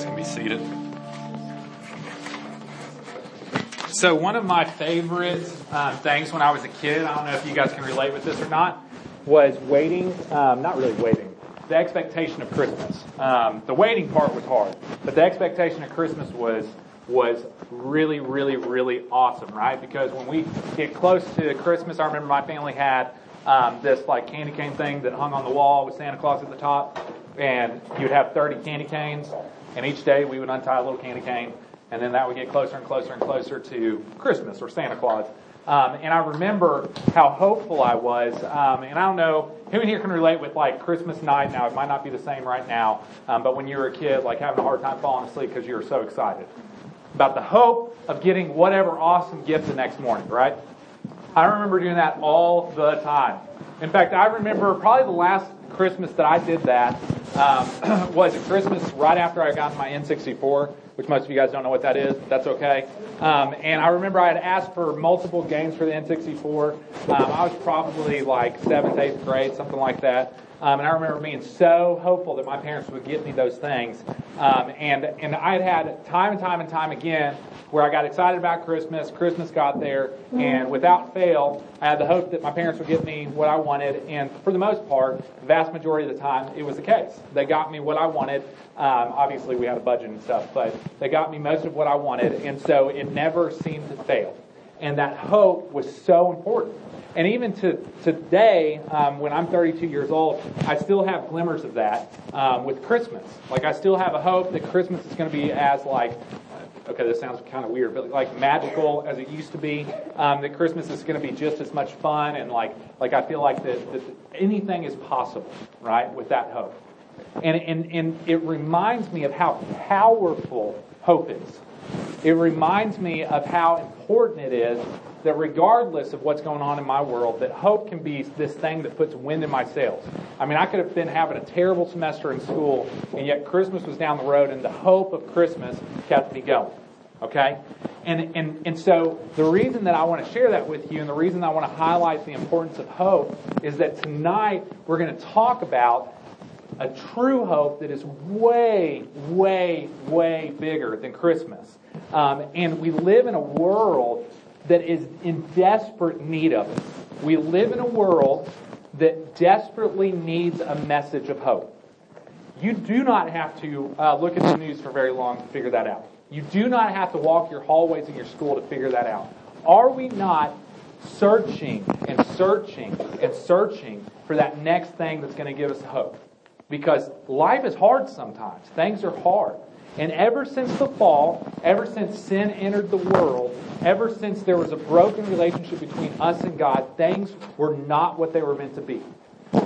guys can be seated. So, one of my favorite uh, things when I was a kid, I don't know if you guys can relate with this or not, was waiting, um, not really waiting, the expectation of Christmas. Um, the waiting part was hard, but the expectation of Christmas was was really, really, really awesome, right? Because when we get close to Christmas, I remember my family had um, this like candy cane thing that hung on the wall with Santa Claus at the top, and you'd have 30 candy canes, and each day we would untie a little candy cane, and then that would get closer and closer and closer to Christmas or Santa Claus. Um, and I remember how hopeful I was. Um, and I don't know who in here can relate with like Christmas night. Now it might not be the same right now, um, but when you were a kid, like having a hard time falling asleep because you were so excited about the hope of getting whatever awesome gift the next morning, right? I remember doing that all the time. In fact, I remember probably the last Christmas that I did that um, was Christmas right after I got my N64, which most of you guys don't know what that is. That's okay. Um, and I remember I had asked for multiple games for the N64. Um, I was probably like seventh, eighth grade, something like that. Um, and I remember being so hopeful that my parents would get me those things. Um, and and I had had time and time and time again where I got excited about Christmas. Christmas got there, and without fail, I had the hope that my parents would get me what I wanted. And for the most part, the vast majority of the time, it was the case. They got me what I wanted. Um, obviously, we had a budget and stuff, but they got me most of what I wanted, and so it never seemed to fail. And that hope was so important. And even to today, um, when I'm 32 years old, I still have glimmers of that um, with Christmas. Like I still have a hope that Christmas is going to be as like okay, this sounds kind of weird, but like magical as it used to be. Um, that Christmas is going to be just as much fun, and like like I feel like that, that anything is possible, right, with that hope. And, and and it reminds me of how powerful hope is. It reminds me of how important it is that regardless of what's going on in my world, that hope can be this thing that puts wind in my sails. I mean, I could have been having a terrible semester in school, and yet Christmas was down the road, and the hope of Christmas kept me going. Okay? And, and, and so the reason that I want to share that with you and the reason I want to highlight the importance of hope is that tonight we're going to talk about a true hope that is way, way, way bigger than Christmas. Um, and we live in a world that is in desperate need of it. We live in a world that desperately needs a message of hope. You do not have to uh, look at the news for very long to figure that out. You do not have to walk your hallways in your school to figure that out. Are we not searching and searching and searching for that next thing that's going to give us hope? Because life is hard sometimes. Things are hard. And ever since the fall, ever since sin entered the world, ever since there was a broken relationship between us and God, things were not what they were meant to be.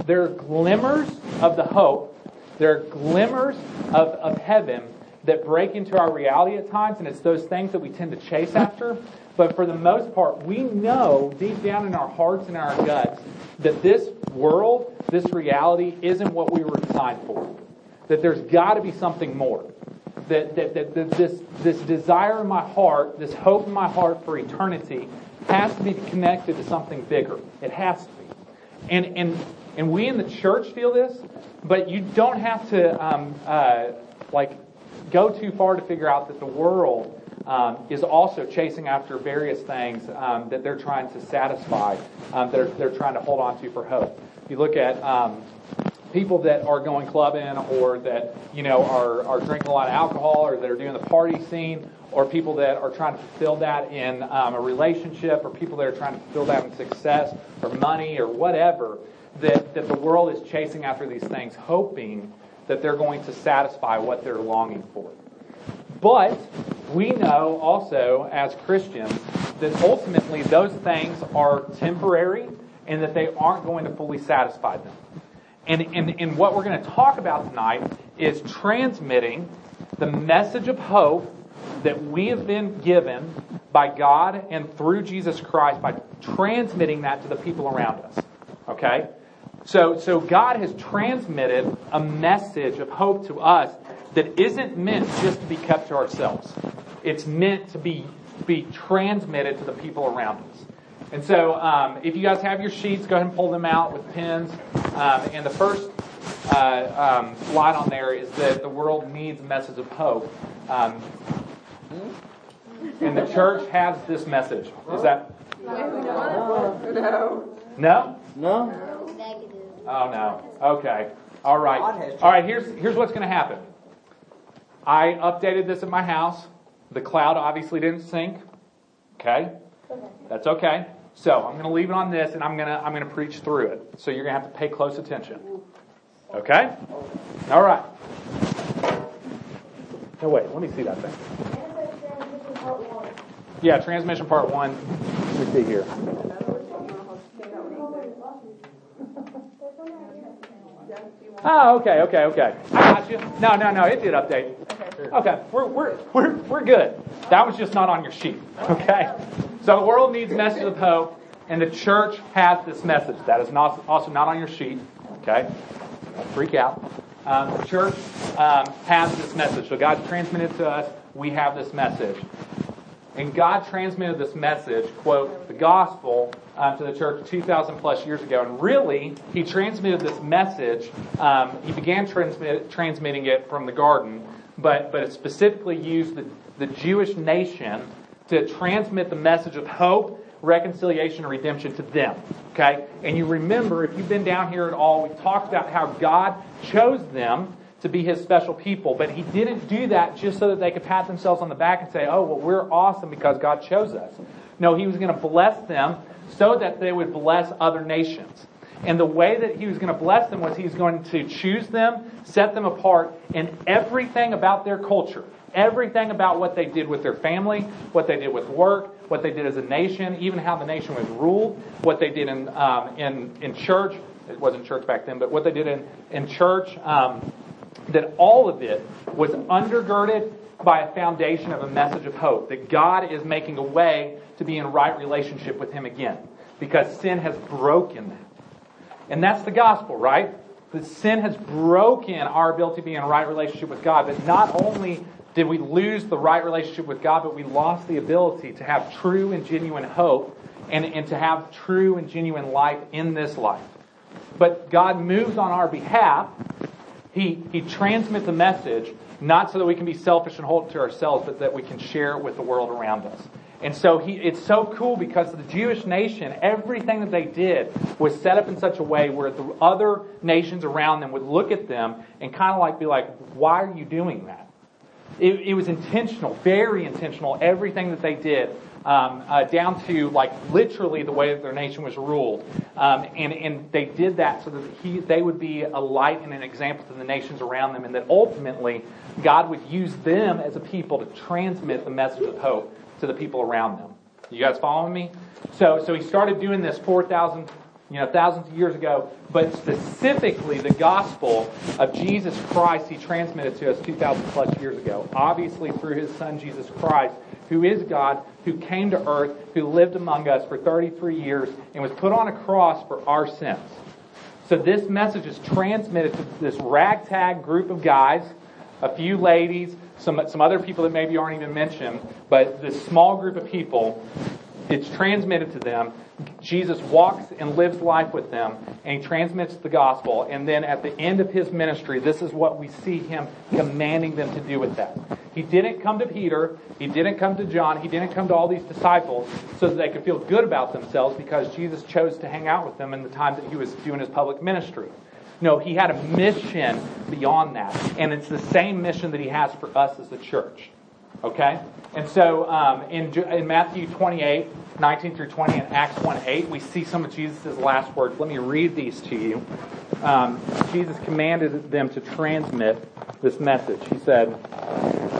There are glimmers of the hope, there are glimmers of, of heaven that break into our reality at times, and it's those things that we tend to chase after. But for the most part, we know deep down in our hearts and our guts that this world, this reality, isn't what we were designed for. That there's got to be something more that, that, that, that this, this desire in my heart, this hope in my heart for eternity, has to be connected to something bigger. It has to be. And, and, and we in the church feel this, but you don't have to um, uh, like go too far to figure out that the world um, is also chasing after various things um, that they're trying to satisfy, um, that are, they're trying to hold on to for hope. If you look at um, people that are going clubbing or that you know are, are drinking a lot of alcohol or that are doing the party scene or people that are trying to fulfill that in um, a relationship or people that are trying to fulfill that in success or money or whatever that, that the world is chasing after these things hoping that they're going to satisfy what they're longing for but we know also as christians that ultimately those things are temporary and that they aren't going to fully satisfy them and, and, and what we're going to talk about tonight is transmitting the message of hope that we have been given by God and through Jesus Christ by transmitting that to the people around us. Okay? So, so God has transmitted a message of hope to us that isn't meant just to be kept to ourselves. It's meant to be, be transmitted to the people around us. And so, um, if you guys have your sheets, go ahead and pull them out with pens. Um, and the first uh, um, slide on there is that the world needs a message of hope. Um, and the church has this message. Is that? No. No? No? Negative. Oh no. Okay. All right. All right. Here's here's what's going to happen. I updated this at my house. The cloud obviously didn't sync. Okay. That's okay. So I'm going to leave it on this, and I'm going to I'm going to preach through it. So you're going to have to pay close attention. Okay. All right. No wait. Let me see that thing. Yeah, transmission part one. Let me see here. Oh, okay, okay, okay. I got you. No, no, no, it did update. Okay, we're, we're, we're, we're good. That was just not on your sheet. Okay? So the world needs messages of hope, and the church has this message. That is not, also not on your sheet. Okay? Don't freak out. Um, the church um, has this message. So God transmitted to us. We have this message. And God transmitted this message, quote, the gospel, uh, to the church 2,000 plus years ago. And really, He transmitted this message. Um, he began transmit, transmitting it from the garden, but, but it specifically used the, the Jewish nation to transmit the message of hope, reconciliation, and redemption to them. Okay? And you remember, if you've been down here at all, we talked about how God chose them to be his special people, but he didn't do that just so that they could pat themselves on the back and say, oh, well, we're awesome because God chose us. No, he was going to bless them so that they would bless other nations. And the way that he was going to bless them was he's going to choose them, set them apart in everything about their culture, everything about what they did with their family, what they did with work, what they did as a nation, even how the nation was ruled, what they did in, um, in, in church. It wasn't church back then, but what they did in, in church. Um, that all of it was undergirded by a foundation of a message of hope, that God is making a way to be in right relationship with Him again, because sin has broken that. And that's the gospel, right? That sin has broken our ability to be in a right relationship with God, but not only did we lose the right relationship with God, but we lost the ability to have true and genuine hope and, and to have true and genuine life in this life. But God moves on our behalf he, he transmits a message not so that we can be selfish and hold it to ourselves, but that we can share it with the world around us. And so he, it's so cool because the Jewish nation, everything that they did was set up in such a way where the other nations around them would look at them and kind of like be like, why are you doing that? It, it was intentional, very intentional, everything that they did um, uh, down to like literally the way that their nation was ruled. Um, and, and they did that so that he, they would be a light and an example to the nations around them, and that ultimately God would use them as a people to transmit the message of hope to the people around them. You guys following me? So, so he started doing this 4,000 you know, thousands of years ago, but specifically the gospel of Jesus Christ he transmitted to us 2,000 plus years ago. Obviously through his son Jesus Christ, who is God, who came to earth, who lived among us for 33 years, and was put on a cross for our sins. So this message is transmitted to this ragtag group of guys, a few ladies, some, some other people that maybe aren't even mentioned, but this small group of people, it's transmitted to them. Jesus walks and lives life with them, and he transmits the gospel. And then at the end of his ministry, this is what we see him commanding them to do with that. He didn't come to Peter, he didn't come to John, he didn't come to all these disciples so that they could feel good about themselves because Jesus chose to hang out with them in the time that he was doing his public ministry. No, he had a mission beyond that. And it's the same mission that he has for us as the church. Okay? And so um, in, in Matthew 28, 19 through 20, and Acts 1 8, we see some of Jesus' last words. Let me read these to you. Um, Jesus commanded them to transmit this message. He said,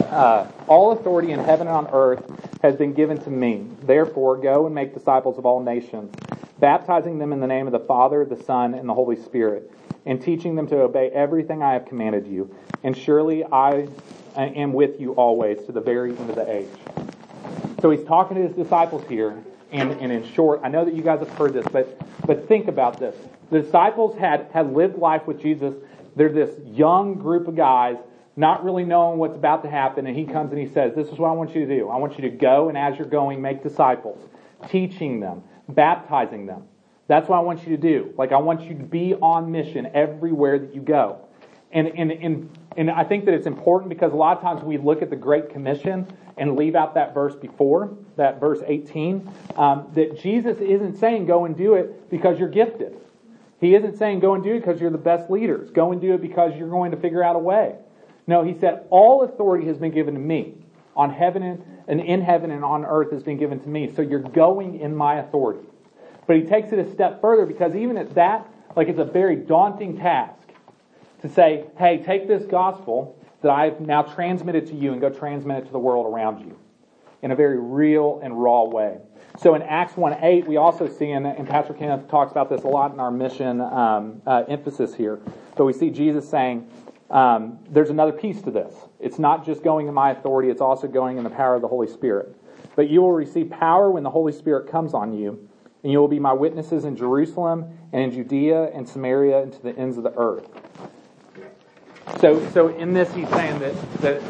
uh, All authority in heaven and on earth has been given to me. Therefore, go and make disciples of all nations, baptizing them in the name of the Father, the Son, and the Holy Spirit, and teaching them to obey everything I have commanded you. And surely I am with you always to the very end of the age. So he's talking to his disciples here, and, and in short, I know that you guys have heard this, but, but think about this. The disciples had, had lived life with Jesus. They're this young group of guys, not really knowing what's about to happen, and he comes and he says, This is what I want you to do. I want you to go, and as you're going, make disciples, teaching them, baptizing them. That's what I want you to do. Like, I want you to be on mission everywhere that you go. And, and, and, and I think that it's important because a lot of times we look at the Great Commission and leave out that verse before, that verse 18, um, that Jesus isn't saying go and do it because you're gifted. He isn't saying go and do it because you're the best leaders. Go and do it because you're going to figure out a way. No, he said, all authority has been given to me on heaven and, and in heaven and on earth has been given to me. So you're going in my authority. But he takes it a step further because even at that, like it's a very daunting task to say, hey, take this gospel that I've now transmitted to you and go transmit it to the world around you in a very real and raw way. So in Acts 1 8, we also see, and, and Pastor Kenneth talks about this a lot in our mission um, uh, emphasis here, but we see Jesus saying, um, there's another piece to this. It's not just going in my authority, it's also going in the power of the Holy Spirit. But you will receive power when the Holy Spirit comes on you, and you will be my witnesses in Jerusalem and in Judea and Samaria and to the ends of the earth. So, so in this, he's saying that, that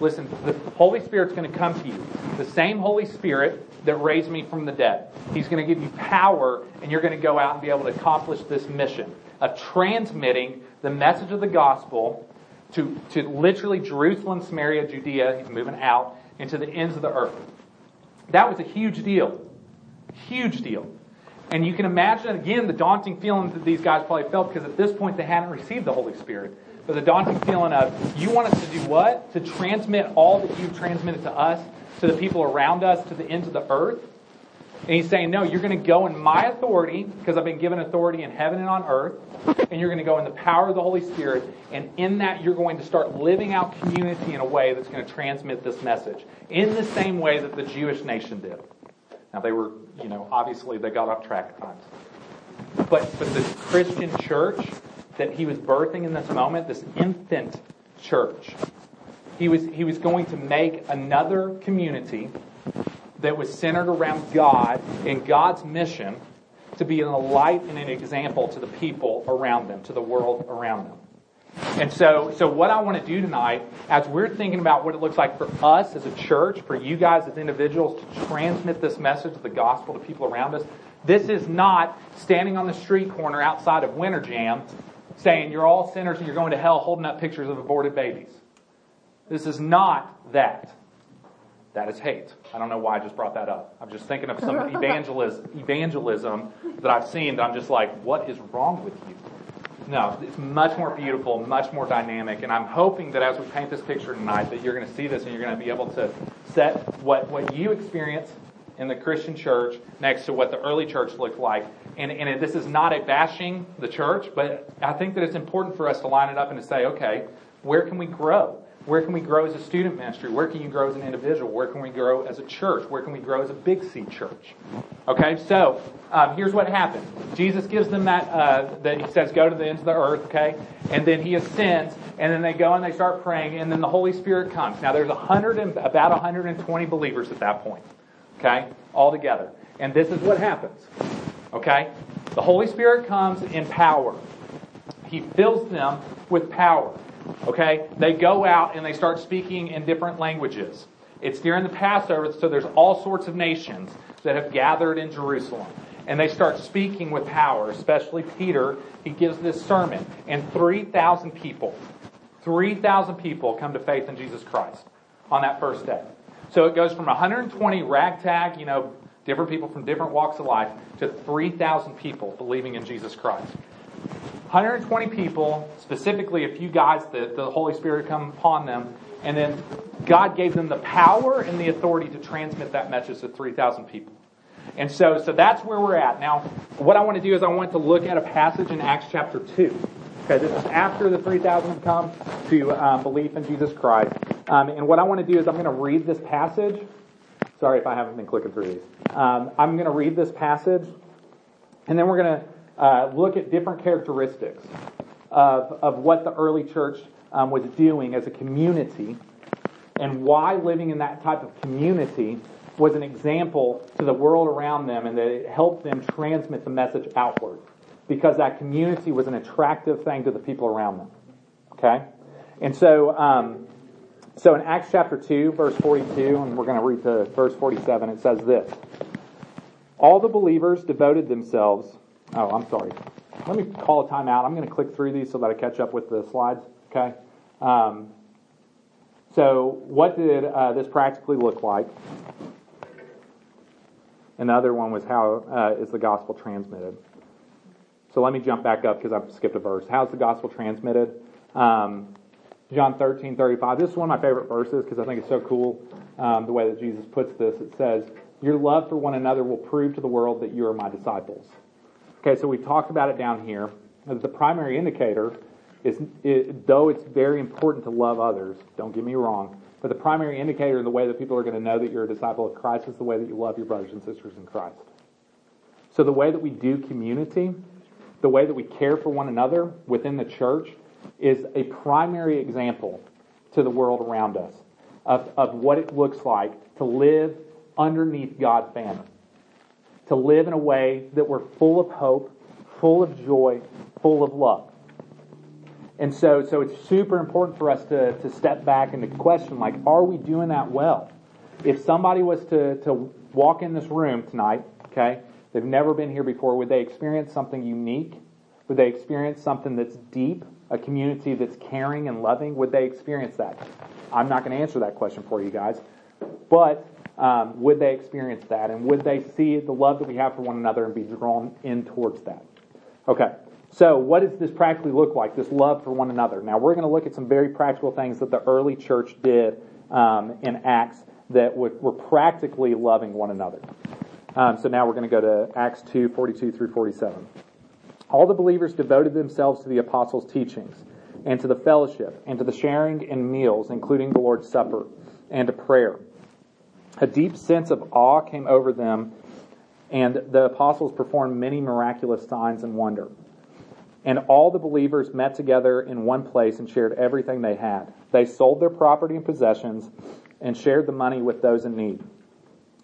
listen, the Holy Spirit's going to come to you. The same Holy Spirit that raised me from the dead. He's going to give you power, and you're going to go out and be able to accomplish this mission of transmitting the message of the gospel to, to literally Jerusalem, Samaria, Judea. He's moving out into the ends of the earth. That was a huge deal. Huge deal. And you can imagine, again, the daunting feelings that these guys probably felt because at this point they hadn't received the Holy Spirit. But the daunting feeling of, you want us to do what? To transmit all that you've transmitted to us, to the people around us, to the ends of the earth? And he's saying, no, you're going to go in my authority, because I've been given authority in heaven and on earth, and you're going to go in the power of the Holy Spirit, and in that you're going to start living out community in a way that's going to transmit this message, in the same way that the Jewish nation did. Now they were, you know, obviously they got off track at times. But, but the Christian church that he was birthing in this moment, this infant church, he was, he was going to make another community that was centered around God and God's mission to be a light and an example to the people around them, to the world around them. And so, so what I want to do tonight, as we're thinking about what it looks like for us as a church, for you guys as individuals to transmit this message of the gospel to people around us, this is not standing on the street corner outside of Winter Jam saying you're all sinners and you're going to hell holding up pictures of aborted babies. This is not that. That is hate. I don't know why I just brought that up. I'm just thinking of some evangelism, evangelism that I've seen that I'm just like, what is wrong with you? No, it's much more beautiful, much more dynamic, and I'm hoping that as we paint this picture tonight, that you're going to see this and you're going to be able to set what, what you experience in the Christian church next to what the early church looked like. And, and this is not a bashing the church, but I think that it's important for us to line it up and to say, okay, where can we grow? Where can we grow as a student ministry? Where can you grow as an individual? Where can we grow as a church? Where can we grow as a big C church? Okay, so um, here's what happened. Jesus gives them that, uh, that he says, go to the ends of the earth, okay? And then he ascends, and then they go and they start praying, and then the Holy Spirit comes. Now there's 100 and, about 120 believers at that point, okay, all together. And this is what happens, okay? The Holy Spirit comes in power. He fills them with power. Okay? They go out and they start speaking in different languages. It's during the Passover, so there's all sorts of nations that have gathered in Jerusalem. And they start speaking with power, especially Peter. He gives this sermon, and 3,000 people, 3,000 people come to faith in Jesus Christ on that first day. So it goes from 120 ragtag, you know, different people from different walks of life, to 3,000 people believing in Jesus Christ. 120 people, specifically a few guys that the Holy Spirit come upon them, and then God gave them the power and the authority to transmit that message to 3,000 people. And so, so that's where we're at. Now, what I want to do is I want to look at a passage in Acts chapter 2. Okay, this is after the 3,000 have come to um, belief in Jesus Christ. Um, and what I want to do is I'm going to read this passage. Sorry if I haven't been clicking through these. Um, I'm going to read this passage, and then we're going to uh, look at different characteristics of, of what the early church um, was doing as a community and why living in that type of community was an example to the world around them and that it helped them transmit the message outward because that community was an attractive thing to the people around them. Okay? And so, um, so in Acts chapter 2, verse 42, and we're going to read to verse 47, it says this All the believers devoted themselves Oh, I'm sorry. Let me call a timeout. I'm going to click through these so that I catch up with the slides. Okay. Um, so, what did uh, this practically look like? Another one was how uh, is the gospel transmitted? So let me jump back up because I've skipped a verse. How's the gospel transmitted? Um, John 13, 35. This is one of my favorite verses because I think it's so cool um, the way that Jesus puts this. It says, Your love for one another will prove to the world that you are my disciples. Okay, so we talked about it down here. The primary indicator is, it, though it's very important to love others, don't get me wrong, but the primary indicator in the way that people are going to know that you're a disciple of Christ is the way that you love your brothers and sisters in Christ. So the way that we do community, the way that we care for one another within the church is a primary example to the world around us of, of what it looks like to live underneath God's banner. To live in a way that we're full of hope, full of joy, full of love. And so, so it's super important for us to, to step back and to question, like, are we doing that well? If somebody was to, to walk in this room tonight, okay, they've never been here before, would they experience something unique? Would they experience something that's deep, a community that's caring and loving? Would they experience that? I'm not going to answer that question for you guys. But um, would they experience that? And would they see the love that we have for one another and be drawn in towards that? Okay. So, what does this practically look like, this love for one another? Now, we're going to look at some very practical things that the early church did um, in Acts that were practically loving one another. Um, so, now we're going to go to Acts 2 42 through 47. All the believers devoted themselves to the apostles' teachings, and to the fellowship, and to the sharing in meals, including the Lord's Supper, and to prayer. A deep sense of awe came over them, and the apostles performed many miraculous signs and wonder. And all the believers met together in one place and shared everything they had. They sold their property and possessions and shared the money with those in need.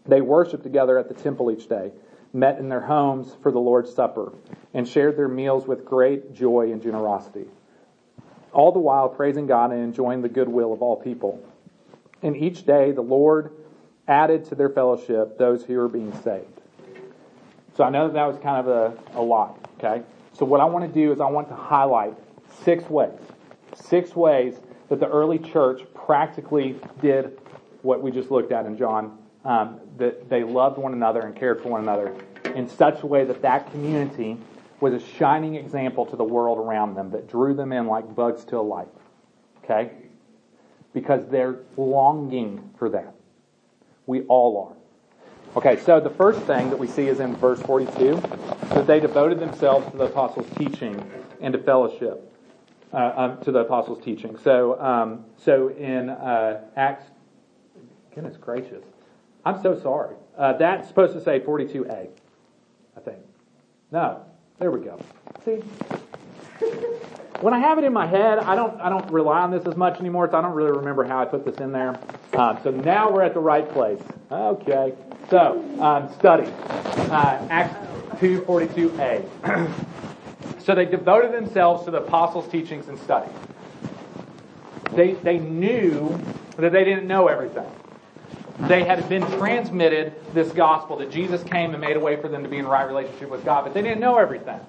They worshiped together at the temple each day, met in their homes for the Lord's Supper, and shared their meals with great joy and generosity. All the while praising God and enjoying the goodwill of all people. And each day the Lord added to their fellowship those who are being saved. So I know that, that was kind of a, a lot, okay? So what I want to do is I want to highlight six ways, six ways that the early church practically did what we just looked at in John, um, that they loved one another and cared for one another in such a way that that community was a shining example to the world around them that drew them in like bugs to a light. Okay? Because they're longing for that. We all are. Okay, so the first thing that we see is in verse 42 that they devoted themselves to the apostles' teaching and to fellowship. Uh, um, to the apostles' teaching. So, um, so in uh, Acts, goodness gracious, I'm so sorry. Uh, that's supposed to say 42a, I think. No, there we go. See, when I have it in my head, I don't I don't rely on this as much anymore, so I don't really remember how I put this in there. Uh, so now we're at the right place. Okay. So um, study uh, Acts two forty two a. So they devoted themselves to the apostles' teachings and study. They they knew that they didn't know everything. They had been transmitted this gospel that Jesus came and made a way for them to be in right relationship with God, but they didn't know everything.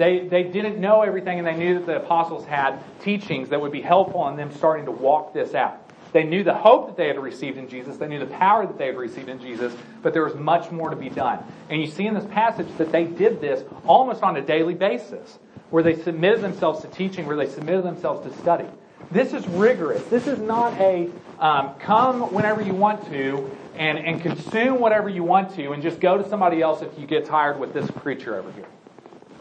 They, they didn't know everything, and they knew that the apostles had teachings that would be helpful in them starting to walk this out. They knew the hope that they had received in Jesus. They knew the power that they had received in Jesus, but there was much more to be done. And you see in this passage that they did this almost on a daily basis, where they submitted themselves to teaching, where they submitted themselves to study. This is rigorous. This is not a um, come whenever you want to and, and consume whatever you want to and just go to somebody else if you get tired with this preacher over here.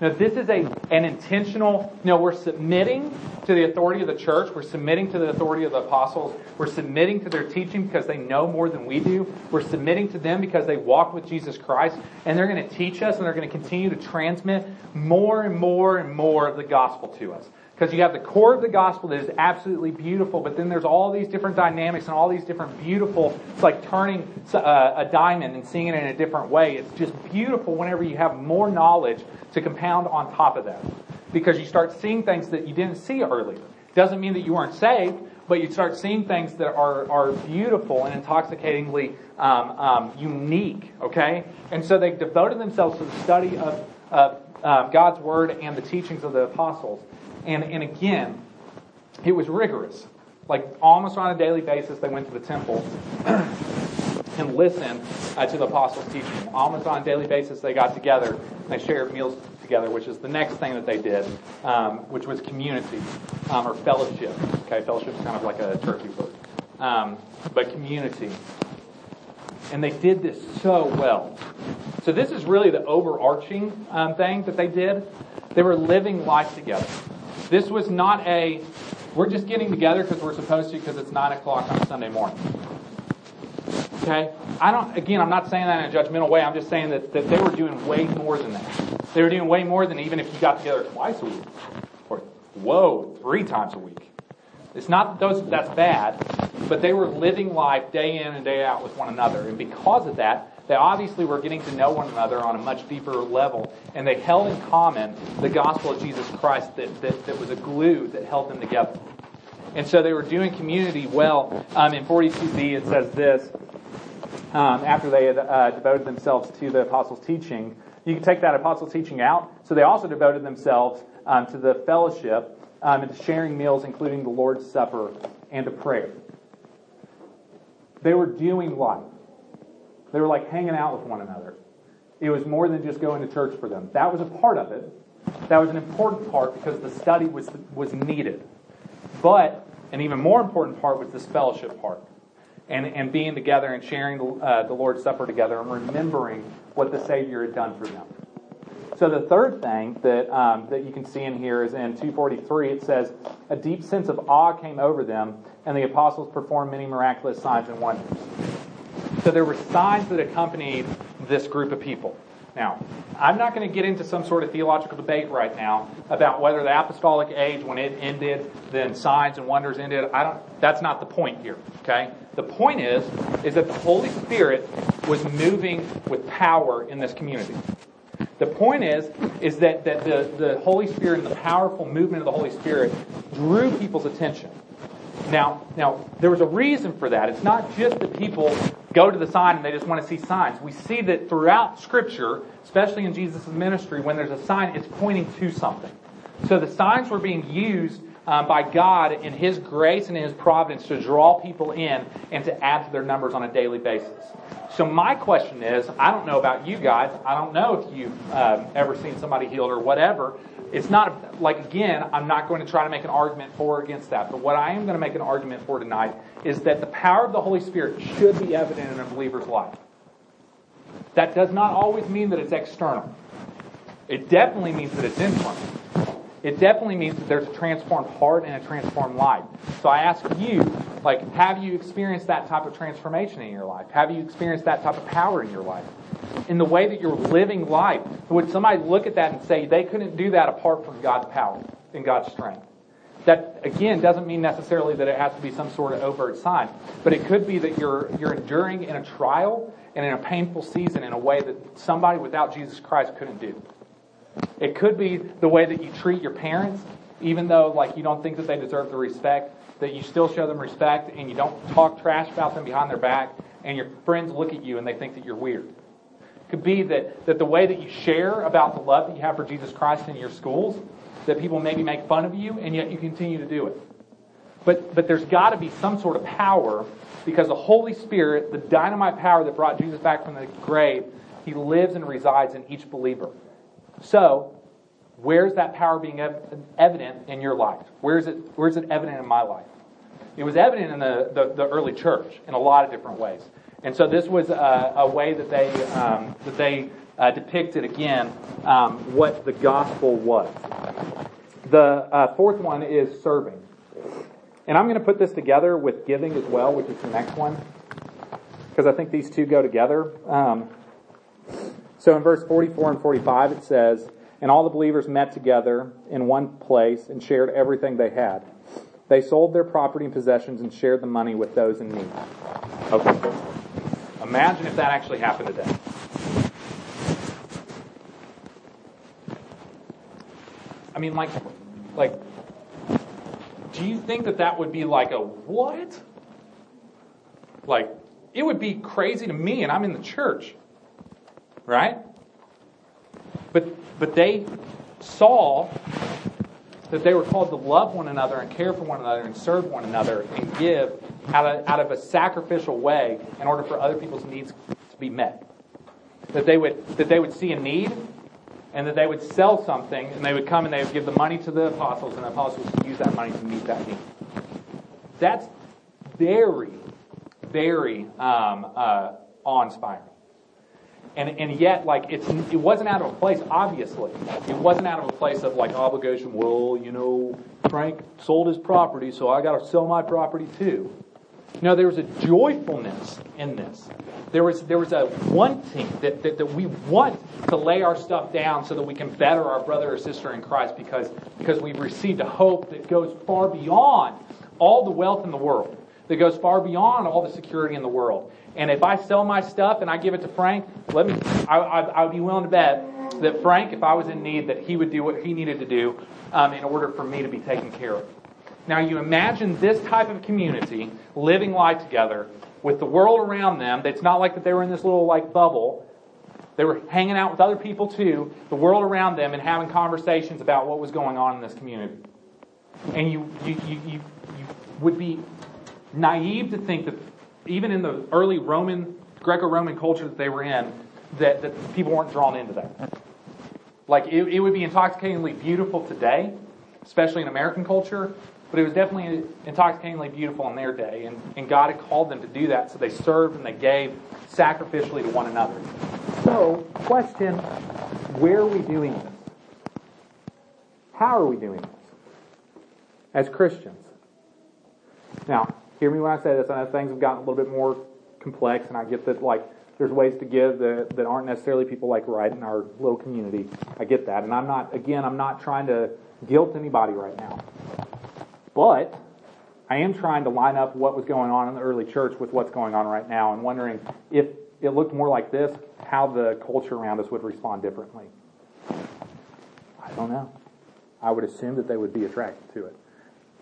Now, this is a, an intentional, you know, we're submitting to the authority of the church. We're submitting to the authority of the apostles. We're submitting to their teaching because they know more than we do. We're submitting to them because they walk with Jesus Christ. And they're going to teach us and they're going to continue to transmit more and more and more of the gospel to us. Because you have the core of the gospel that is absolutely beautiful, but then there's all these different dynamics and all these different beautiful, it's like turning uh, a diamond and seeing it in a different way. It's just beautiful whenever you have more knowledge to compound on top of that. Because you start seeing things that you didn't see earlier. Doesn't mean that you weren't saved, but you start seeing things that are, are beautiful and intoxicatingly um, um, unique, okay? And so they devoted themselves to the study of, of uh, God's word and the teachings of the apostles. And, and again, it was rigorous. Like almost on a daily basis, they went to the temple and listened uh, to the apostles' teaching. Almost on a daily basis, they got together and they shared meals together, which is the next thing that they did, um, which was community um, or fellowship. Okay, fellowship is kind of like a turkey word, um, but community. And they did this so well. So this is really the overarching um, thing that they did. They were living life together. This was not a we're just getting together because we're supposed to because it's nine o'clock on Sunday morning. Okay? I don't, again, I'm not saying that in a judgmental way. I'm just saying that, that they were doing way more than that. They were doing way more than even if you got together twice a week. Or, whoa, three times a week. It's not that those, that's bad, but they were living life day in and day out with one another. And because of that, they obviously were getting to know one another on a much deeper level, and they held in common the gospel of Jesus Christ that, that, that was a glue that held them together. And so they were doing community well. Um, in 42b, it says this um, after they had uh, devoted themselves to the apostles' teaching. You can take that apostles' teaching out. So they also devoted themselves um, to the fellowship um, and to sharing meals, including the Lord's Supper and to prayer. They were doing life. They were like hanging out with one another. It was more than just going to church for them. That was a part of it. That was an important part because the study was, was needed. But an even more important part was this fellowship part. And, and being together and sharing the, uh, the Lord's Supper together and remembering what the Savior had done for them. So the third thing that, um, that you can see in here is in 243, it says, A deep sense of awe came over them, and the apostles performed many miraculous signs and wonders. So there were signs that accompanied this group of people. Now, I'm not going to get into some sort of theological debate right now about whether the apostolic age, when it ended, then signs and wonders ended. I don't. That's not the point here. Okay. The point is, is that the Holy Spirit was moving with power in this community. The point is, is that, that the, the Holy Spirit and the powerful movement of the Holy Spirit drew people's attention. Now, now there was a reason for that. It's not just that people go to the sign and they just want to see signs. We see that throughout Scripture, especially in Jesus' ministry, when there's a sign, it's pointing to something. So the signs were being used um, by God in His grace and in His providence to draw people in and to add to their numbers on a daily basis. So my question is, I don't know about you guys. I don't know if you've um, ever seen somebody healed or whatever. It's not like again, I'm not going to try to make an argument for or against that. But what I am going to make an argument for tonight is that the power of the Holy Spirit should be evident in a believer's life. That does not always mean that it's external. It definitely means that it's internal. It definitely means that there's a transformed heart and a transformed life. So I ask you, like, have you experienced that type of transformation in your life? Have you experienced that type of power in your life? In the way that you're living life, would somebody look at that and say they couldn't do that apart from God's power and God's strength? That again doesn't mean necessarily that it has to be some sort of overt sign, but it could be that you're you're enduring in a trial and in a painful season in a way that somebody without Jesus Christ couldn't do. It could be the way that you treat your parents, even though like you don't think that they deserve the respect, that you still show them respect and you don't talk trash about them behind their back, and your friends look at you and they think that you're weird. It could be that, that the way that you share about the love that you have for Jesus Christ in your schools, that people maybe make fun of you, and yet you continue to do it. But, but there's got to be some sort of power because the Holy Spirit, the dynamite power that brought Jesus back from the grave, he lives and resides in each believer. So, where's that power being evident in your life? Where's it, where's it evident in my life? It was evident in the, the, the early church in a lot of different ways. And so this was a, a way that they, um, that they uh, depicted, again, um, what the gospel was. The uh, fourth one is serving. And I'm going to put this together with giving as well, which is the next one, because I think these two go together. Um, so in verse 44 and 45, it says, And all the believers met together in one place and shared everything they had. They sold their property and possessions and shared the money with those in need. Okay. Imagine if that actually happened today. I mean, like, like, do you think that that would be like a what? Like, it would be crazy to me, and I'm in the church right? But, but they saw that they were called to love one another and care for one another and serve one another and give out of, out of a sacrificial way in order for other people's needs to be met. That they would, that they would see a need and that they would sell something and they would come and they would give the money to the apostles and the apostles would use that money to meet that need. That's very, very um, uh, awe-inspiring. And, and yet, like, it's, it wasn't out of a place, obviously. It wasn't out of a place of, like, obligation. Well, you know, Frank sold his property, so I got to sell my property too. No, there was a joyfulness in this. There was, there was a wanting that, that, that we want to lay our stuff down so that we can better our brother or sister in Christ because, because we've received a hope that goes far beyond all the wealth in the world, that goes far beyond all the security in the world. And if I sell my stuff and I give it to Frank, let me, I, I, I would be willing to bet that Frank, if I was in need, that he would do what he needed to do um, in order for me to be taken care of. Now you imagine this type of community living life together with the world around them. It's not like that they were in this little like bubble. They were hanging out with other people too, the world around them, and having conversations about what was going on in this community. And you, you, you, you, you would be naive to think that even in the early Roman, Greco-Roman culture that they were in, that, that people weren't drawn into that. Like it, it would be intoxicatingly beautiful today, especially in American culture, but it was definitely intoxicatingly beautiful in their day, and, and God had called them to do that, so they served and they gave sacrificially to one another. So, question where are we doing this? How are we doing this? As Christians. Now, hear me when I say this. I know things have gotten a little bit more complex, and I get that, like, there's ways to give that, that aren't necessarily people like right in our little community. I get that. And I'm not, again, I'm not trying to guilt anybody right now. But I am trying to line up what was going on in the early church with what's going on right now and wondering if it looked more like this, how the culture around us would respond differently. I don't know. I would assume that they would be attracted to it.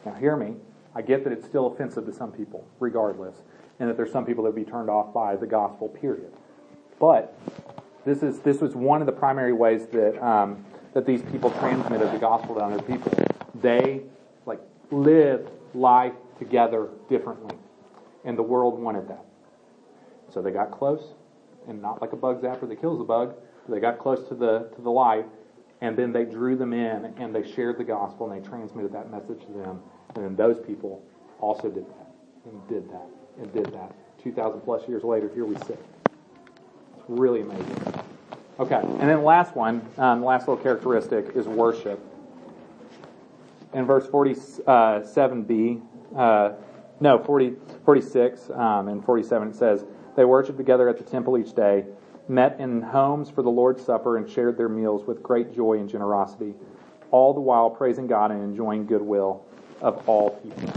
Now, hear me. I get that it's still offensive to some people, regardless, and that there's some people that would be turned off by the gospel, period. But this is this was one of the primary ways that um, that these people transmitted the gospel to other people. They like live life together differently. And the world wanted that. So they got close, and not like a bug zapper that kills a bug, they got close to the, to the light, and then they drew them in, and they shared the gospel, and they transmitted that message to them. And those people also did that, and did that, and did that. 2,000 plus years later, here we sit. It's really amazing. Okay, and then last one, um, last little characteristic is worship in verse 47b, uh, no, 40, 46 um, and 47, it says, They worshiped together at the temple each day, met in homes for the Lord's Supper, and shared their meals with great joy and generosity, all the while praising God and enjoying goodwill of all people.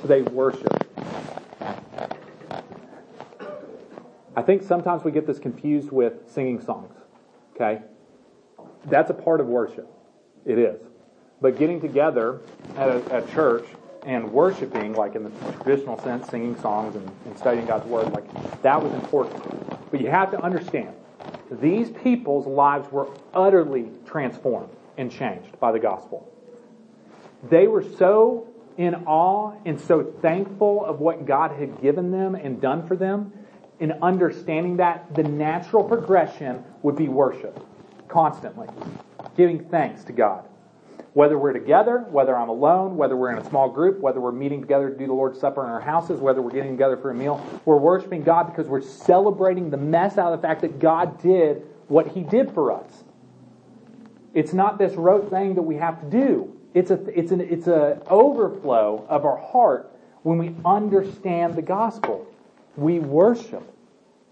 So they worship. I think sometimes we get this confused with singing songs. Okay? That's a part of worship. It is. But getting together at a, church and worshiping, like in the traditional sense, singing songs and, and studying God's Word, like that was important. But you have to understand, these people's lives were utterly transformed and changed by the gospel. They were so in awe and so thankful of what God had given them and done for them, in understanding that the natural progression would be worship constantly, giving thanks to God. Whether we're together, whether I'm alone, whether we're in a small group, whether we're meeting together to do the Lord's Supper in our houses, whether we're getting together for a meal, we're worshiping God because we're celebrating the mess out of the fact that God did what He did for us. It's not this rote thing that we have to do. It's a, it's an, it's a overflow of our heart when we understand the gospel. We worship.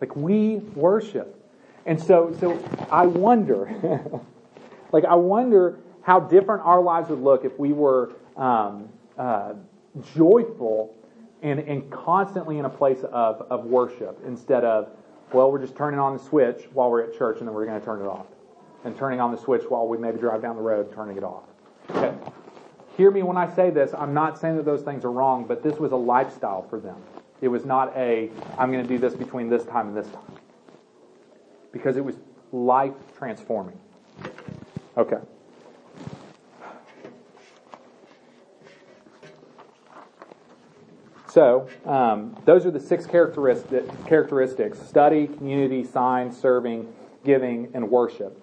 Like we worship. And so, so I wonder, like I wonder how different our lives would look if we were um, uh, joyful and, and constantly in a place of, of worship instead of, well, we're just turning on the switch while we're at church and then we're going to turn it off. And turning on the switch while we maybe drive down the road, turning it off. Okay? Hear me when I say this. I'm not saying that those things are wrong, but this was a lifestyle for them. It was not a, I'm going to do this between this time and this time. Because it was life transforming. Okay. So, um, those are the six characteristic, characteristics study, community, sign, serving, giving, and worship.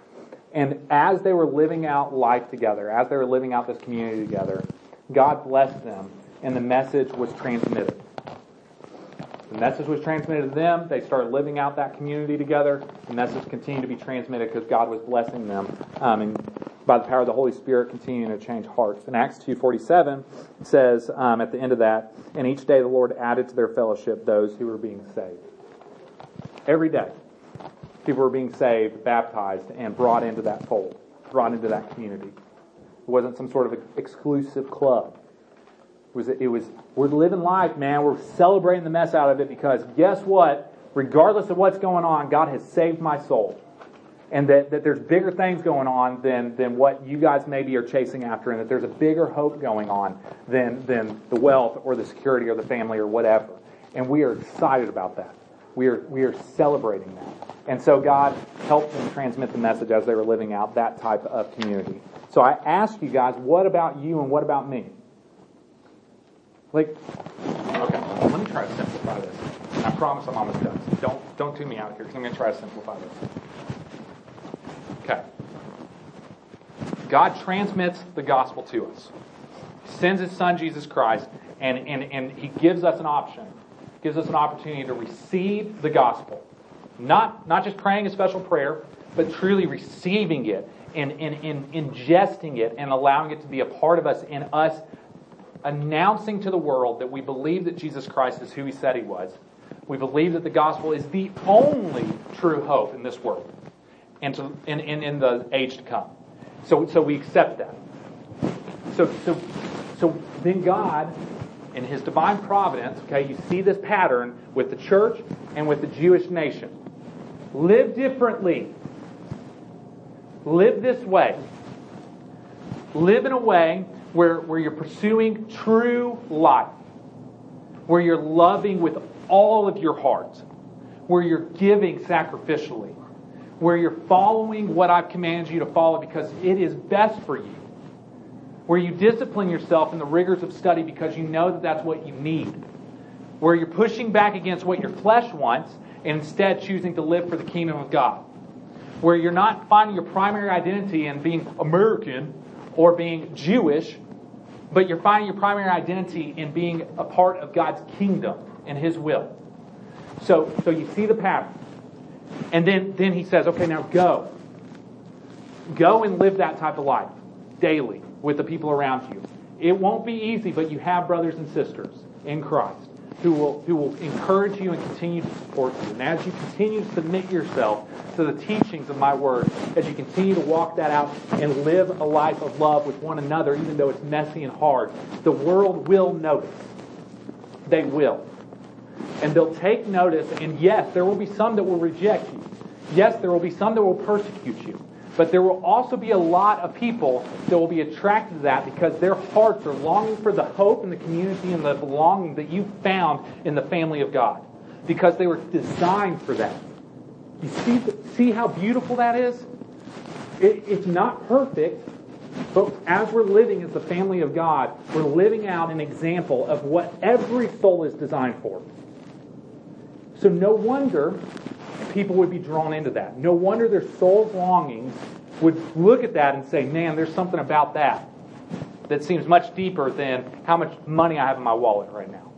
And as they were living out life together, as they were living out this community together, God blessed them, and the message was transmitted. The message was transmitted to them. They started living out that community together. The message continued to be transmitted because God was blessing them. Um, and by the power of the Holy Spirit continuing to change hearts. And Acts 2.47 says um, at the end of that, and each day the Lord added to their fellowship those who were being saved. Every day, people were being saved, baptized, and brought into that fold, brought into that community. It wasn't some sort of exclusive club. It was, it was, we're living life, man. We're celebrating the mess out of it because guess what? Regardless of what's going on, God has saved my soul and that, that there's bigger things going on than, than what you guys maybe are chasing after, and that there's a bigger hope going on than, than the wealth or the security or the family or whatever. And we are excited about that. We are, we are celebrating that. And so God helped them transmit the message as they were living out that type of community. So I ask you guys, what about you and what about me? Like, okay, let me try to simplify this. I promise I'm almost done. Don't, don't tune me out here because I'm going to try to simplify this. Okay. God transmits the gospel to us. Sends his son Jesus Christ, and, and, and he gives us an option. Gives us an opportunity to receive the gospel. Not, not just praying a special prayer, but truly receiving it and, and, and ingesting it and allowing it to be a part of us and us announcing to the world that we believe that Jesus Christ is who he said he was. We believe that the gospel is the only true hope in this world and to, in, in, in the age to come. So, so we accept that. So, so, so then God, in His divine providence, okay, you see this pattern with the church and with the Jewish nation. Live differently. Live this way. Live in a way where, where you're pursuing true life, where you're loving with all of your heart, where you're giving sacrificially, where you're following what I've commanded you to follow because it is best for you, where you discipline yourself in the rigors of study because you know that that's what you need, where you're pushing back against what your flesh wants and instead choosing to live for the kingdom of God, where you're not finding your primary identity in being American or being Jewish, but you're finding your primary identity in being a part of God's kingdom and His will. So, so you see the pattern. And then, then he says, okay, now go. Go and live that type of life daily with the people around you. It won't be easy, but you have brothers and sisters in Christ who will, who will encourage you and continue to support you. And as you continue to submit yourself to the teachings of my word, as you continue to walk that out and live a life of love with one another, even though it's messy and hard, the world will notice. They will and they'll take notice. And yes, there will be some that will reject you. Yes, there will be some that will persecute you. But there will also be a lot of people that will be attracted to that because their hearts are longing for the hope and the community and the belonging that you found in the family of God. Because they were designed for that. You see, see how beautiful that is? It, it's not perfect, but as we're living as the family of God, we're living out an example of what every soul is designed for. So no wonder people would be drawn into that. No wonder their soul's longings would look at that and say, man, there's something about that that seems much deeper than how much money I have in my wallet right now.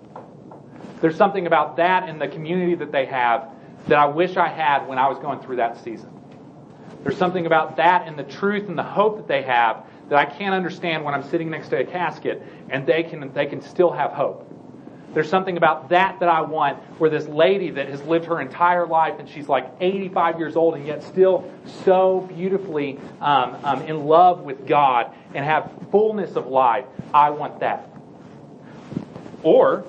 There's something about that and the community that they have that I wish I had when I was going through that season. There's something about that and the truth and the hope that they have that I can't understand when I'm sitting next to a casket and they can, they can still have hope. There's something about that that I want where this lady that has lived her entire life and she's like 85 years old and yet still so beautifully um, um, in love with God and have fullness of life. I want that. Or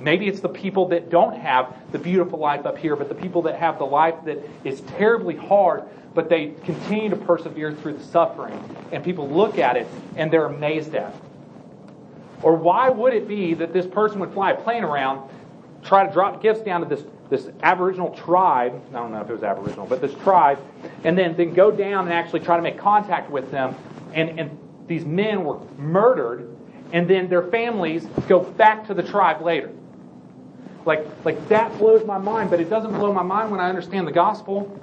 maybe it's the people that don't have the beautiful life up here, but the people that have the life that is terribly hard, but they continue to persevere through the suffering. And people look at it and they're amazed at it. Or why would it be that this person would fly a plane around, try to drop gifts down to this this Aboriginal tribe. I don't know if it was Aboriginal, but this tribe, and then then go down and actually try to make contact with them, and and these men were murdered, and then their families go back to the tribe later. Like like that blows my mind, but it doesn't blow my mind when I understand the gospel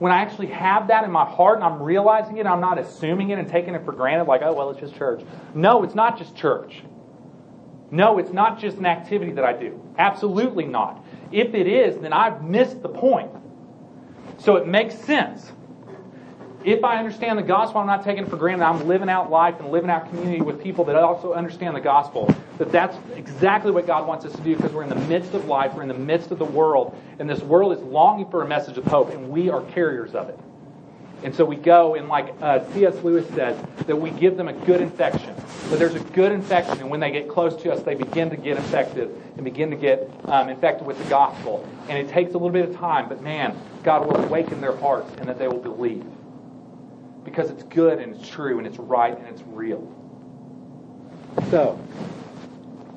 when I actually have that in my heart and I'm realizing it, I'm not assuming it and taking it for granted, like, oh, well, it's just church. No, it's not just church. No, it's not just an activity that I do. Absolutely not. If it is, then I've missed the point. So it makes sense if I understand the gospel, I'm not taking it for granted. I'm living out life and living out community with people that also understand the gospel. That that's exactly what God wants us to do because we're in the midst of life, we're in the midst of the world, and this world is longing for a message of hope, and we are carriers of it. And so we go, and like uh, C.S. Lewis says, that we give them a good infection. That there's a good infection, and when they get close to us, they begin to get infected and begin to get um, infected with the gospel. And it takes a little bit of time, but man, God will awaken their hearts and that they will believe because it's good and it's true and it's right and it's real. So,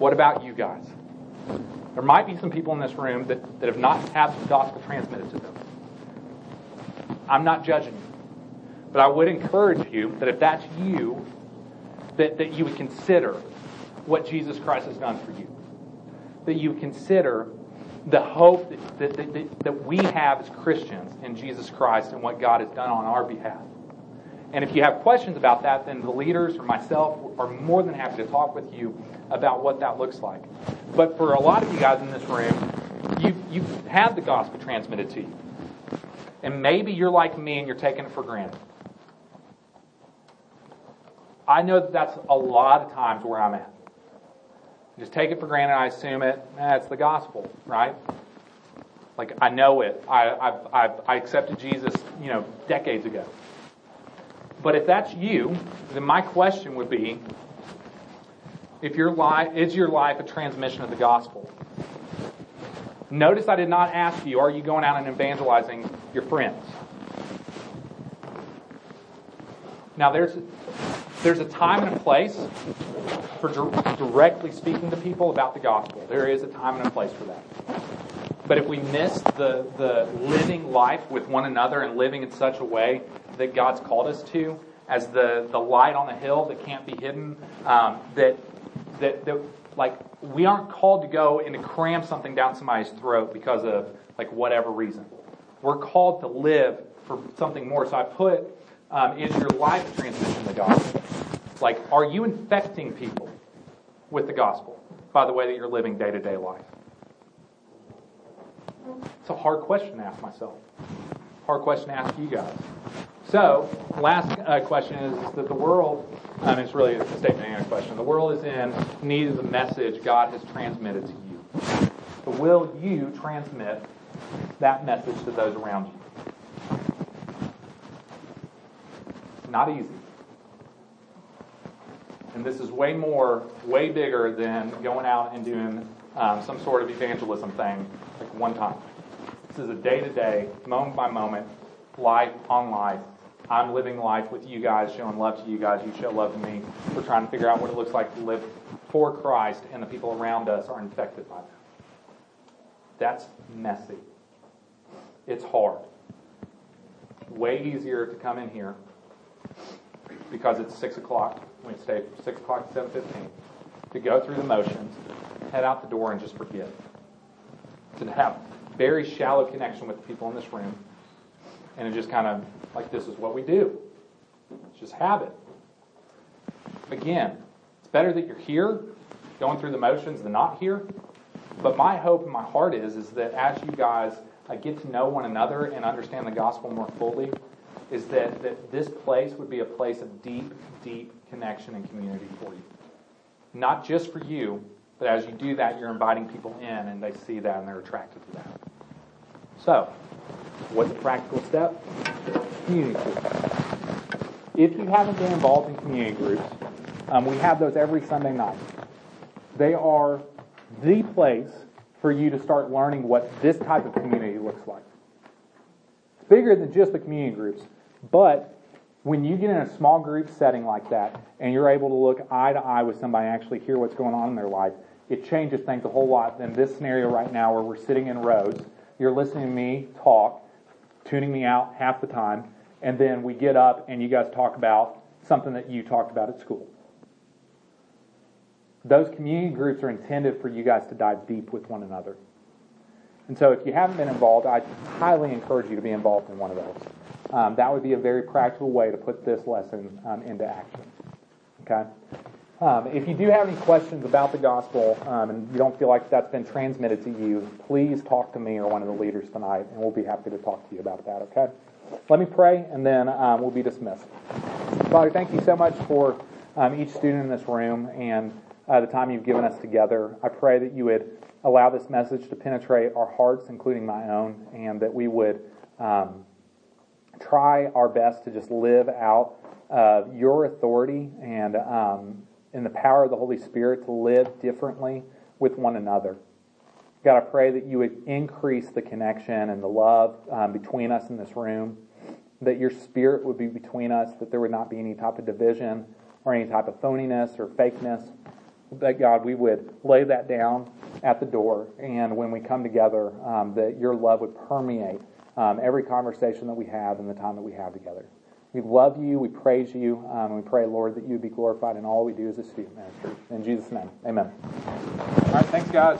what about you guys? There might be some people in this room that, that have not had the gospel transmitted to them. I'm not judging you. But I would encourage you that if that's you, that, that you would consider what Jesus Christ has done for you. That you consider the hope that, that, that, that we have as Christians in Jesus Christ and what God has done on our behalf. And if you have questions about that, then the leaders or myself are more than happy to talk with you about what that looks like. But for a lot of you guys in this room, you, you've had the gospel transmitted to you. And maybe you're like me and you're taking it for granted. I know that that's a lot of times where I'm at. just take it for granted. I assume it. Eh, that's the gospel, right? Like I know it. I, I've, I've, I accepted Jesus, you know, decades ago. But if that's you, then my question would be if your life is your life a transmission of the gospel? Notice I did not ask you, are you going out and evangelizing your friends? Now there's there's a time and a place for directly speaking to people about the gospel. There is a time and a place for that. But if we miss the, the living life with one another and living in such a way that God's called us to, as the, the light on the hill that can't be hidden, um, that, that, that, like, we aren't called to go and to cram something down somebody's throat because of, like, whatever reason. We're called to live for something more. So I put, um, is your life transmission the gospel? Like, are you infecting people with the gospel by the way that you're living day to day life? It's a hard question to ask myself. Hard question to ask you guys. So, last uh, question is that the world, um, it's really a statement and a question. The world is in need of the message God has transmitted to you. Will you transmit that message to those around you? Not easy. And this is way more, way bigger than going out and doing um, some sort of evangelism thing like one time. This is a day to day, moment by moment, life on life. I'm living life with you guys, showing love to you guys. You show love to me. We're trying to figure out what it looks like to live for Christ, and the people around us are infected by that. That's messy. It's hard. Way easier to come in here because it's six o'clock. We stay from six o'clock to seven fifteen. To go through the motions, head out the door, and just forget. To have very shallow connection with the people in this room, and it just kind of like this is what we do. It's just habit. Again, it's better that you're here, going through the motions, than not here. But my hope and my heart is, is that as you guys uh, get to know one another and understand the gospel more fully, is that, that this place would be a place of deep, deep connection and community for you. Not just for you, but as you do that, you're inviting people in and they see that and they're attracted to that. So, what's a practical step? Community groups. If you haven't been involved in community groups, um, we have those every Sunday night. They are the place for you to start learning what this type of community looks like. It's bigger than just the community groups, but when you get in a small group setting like that and you're able to look eye to eye with somebody and actually hear what's going on in their life, it changes things a whole lot than this scenario right now where we're sitting in rows you're listening to me talk, tuning me out half the time, and then we get up and you guys talk about something that you talked about at school. Those community groups are intended for you guys to dive deep with one another. And so if you haven't been involved, I highly encourage you to be involved in one of those. Um, that would be a very practical way to put this lesson um, into action. Okay? Um, if you do have any questions about the gospel um, and you don't feel like that's been transmitted to you, please talk to me or one of the leaders tonight, and we'll be happy to talk to you about that, okay? Let me pray, and then um, we'll be dismissed. Father, thank you so much for um, each student in this room and uh, the time you've given us together. I pray that you would allow this message to penetrate our hearts, including my own, and that we would um, try our best to just live out uh, your authority and um, in the power of the Holy Spirit to live differently with one another. God, I pray that you would increase the connection and the love um, between us in this room, that your spirit would be between us, that there would not be any type of division or any type of phoniness or fakeness. That God, we would lay that down at the door, and when we come together, um, that your love would permeate um, every conversation that we have and the time that we have together. We love you. We praise you. Um, we pray, Lord, that you be glorified in all we do as a student ministry. In Jesus' name, amen. All right, thanks, guys.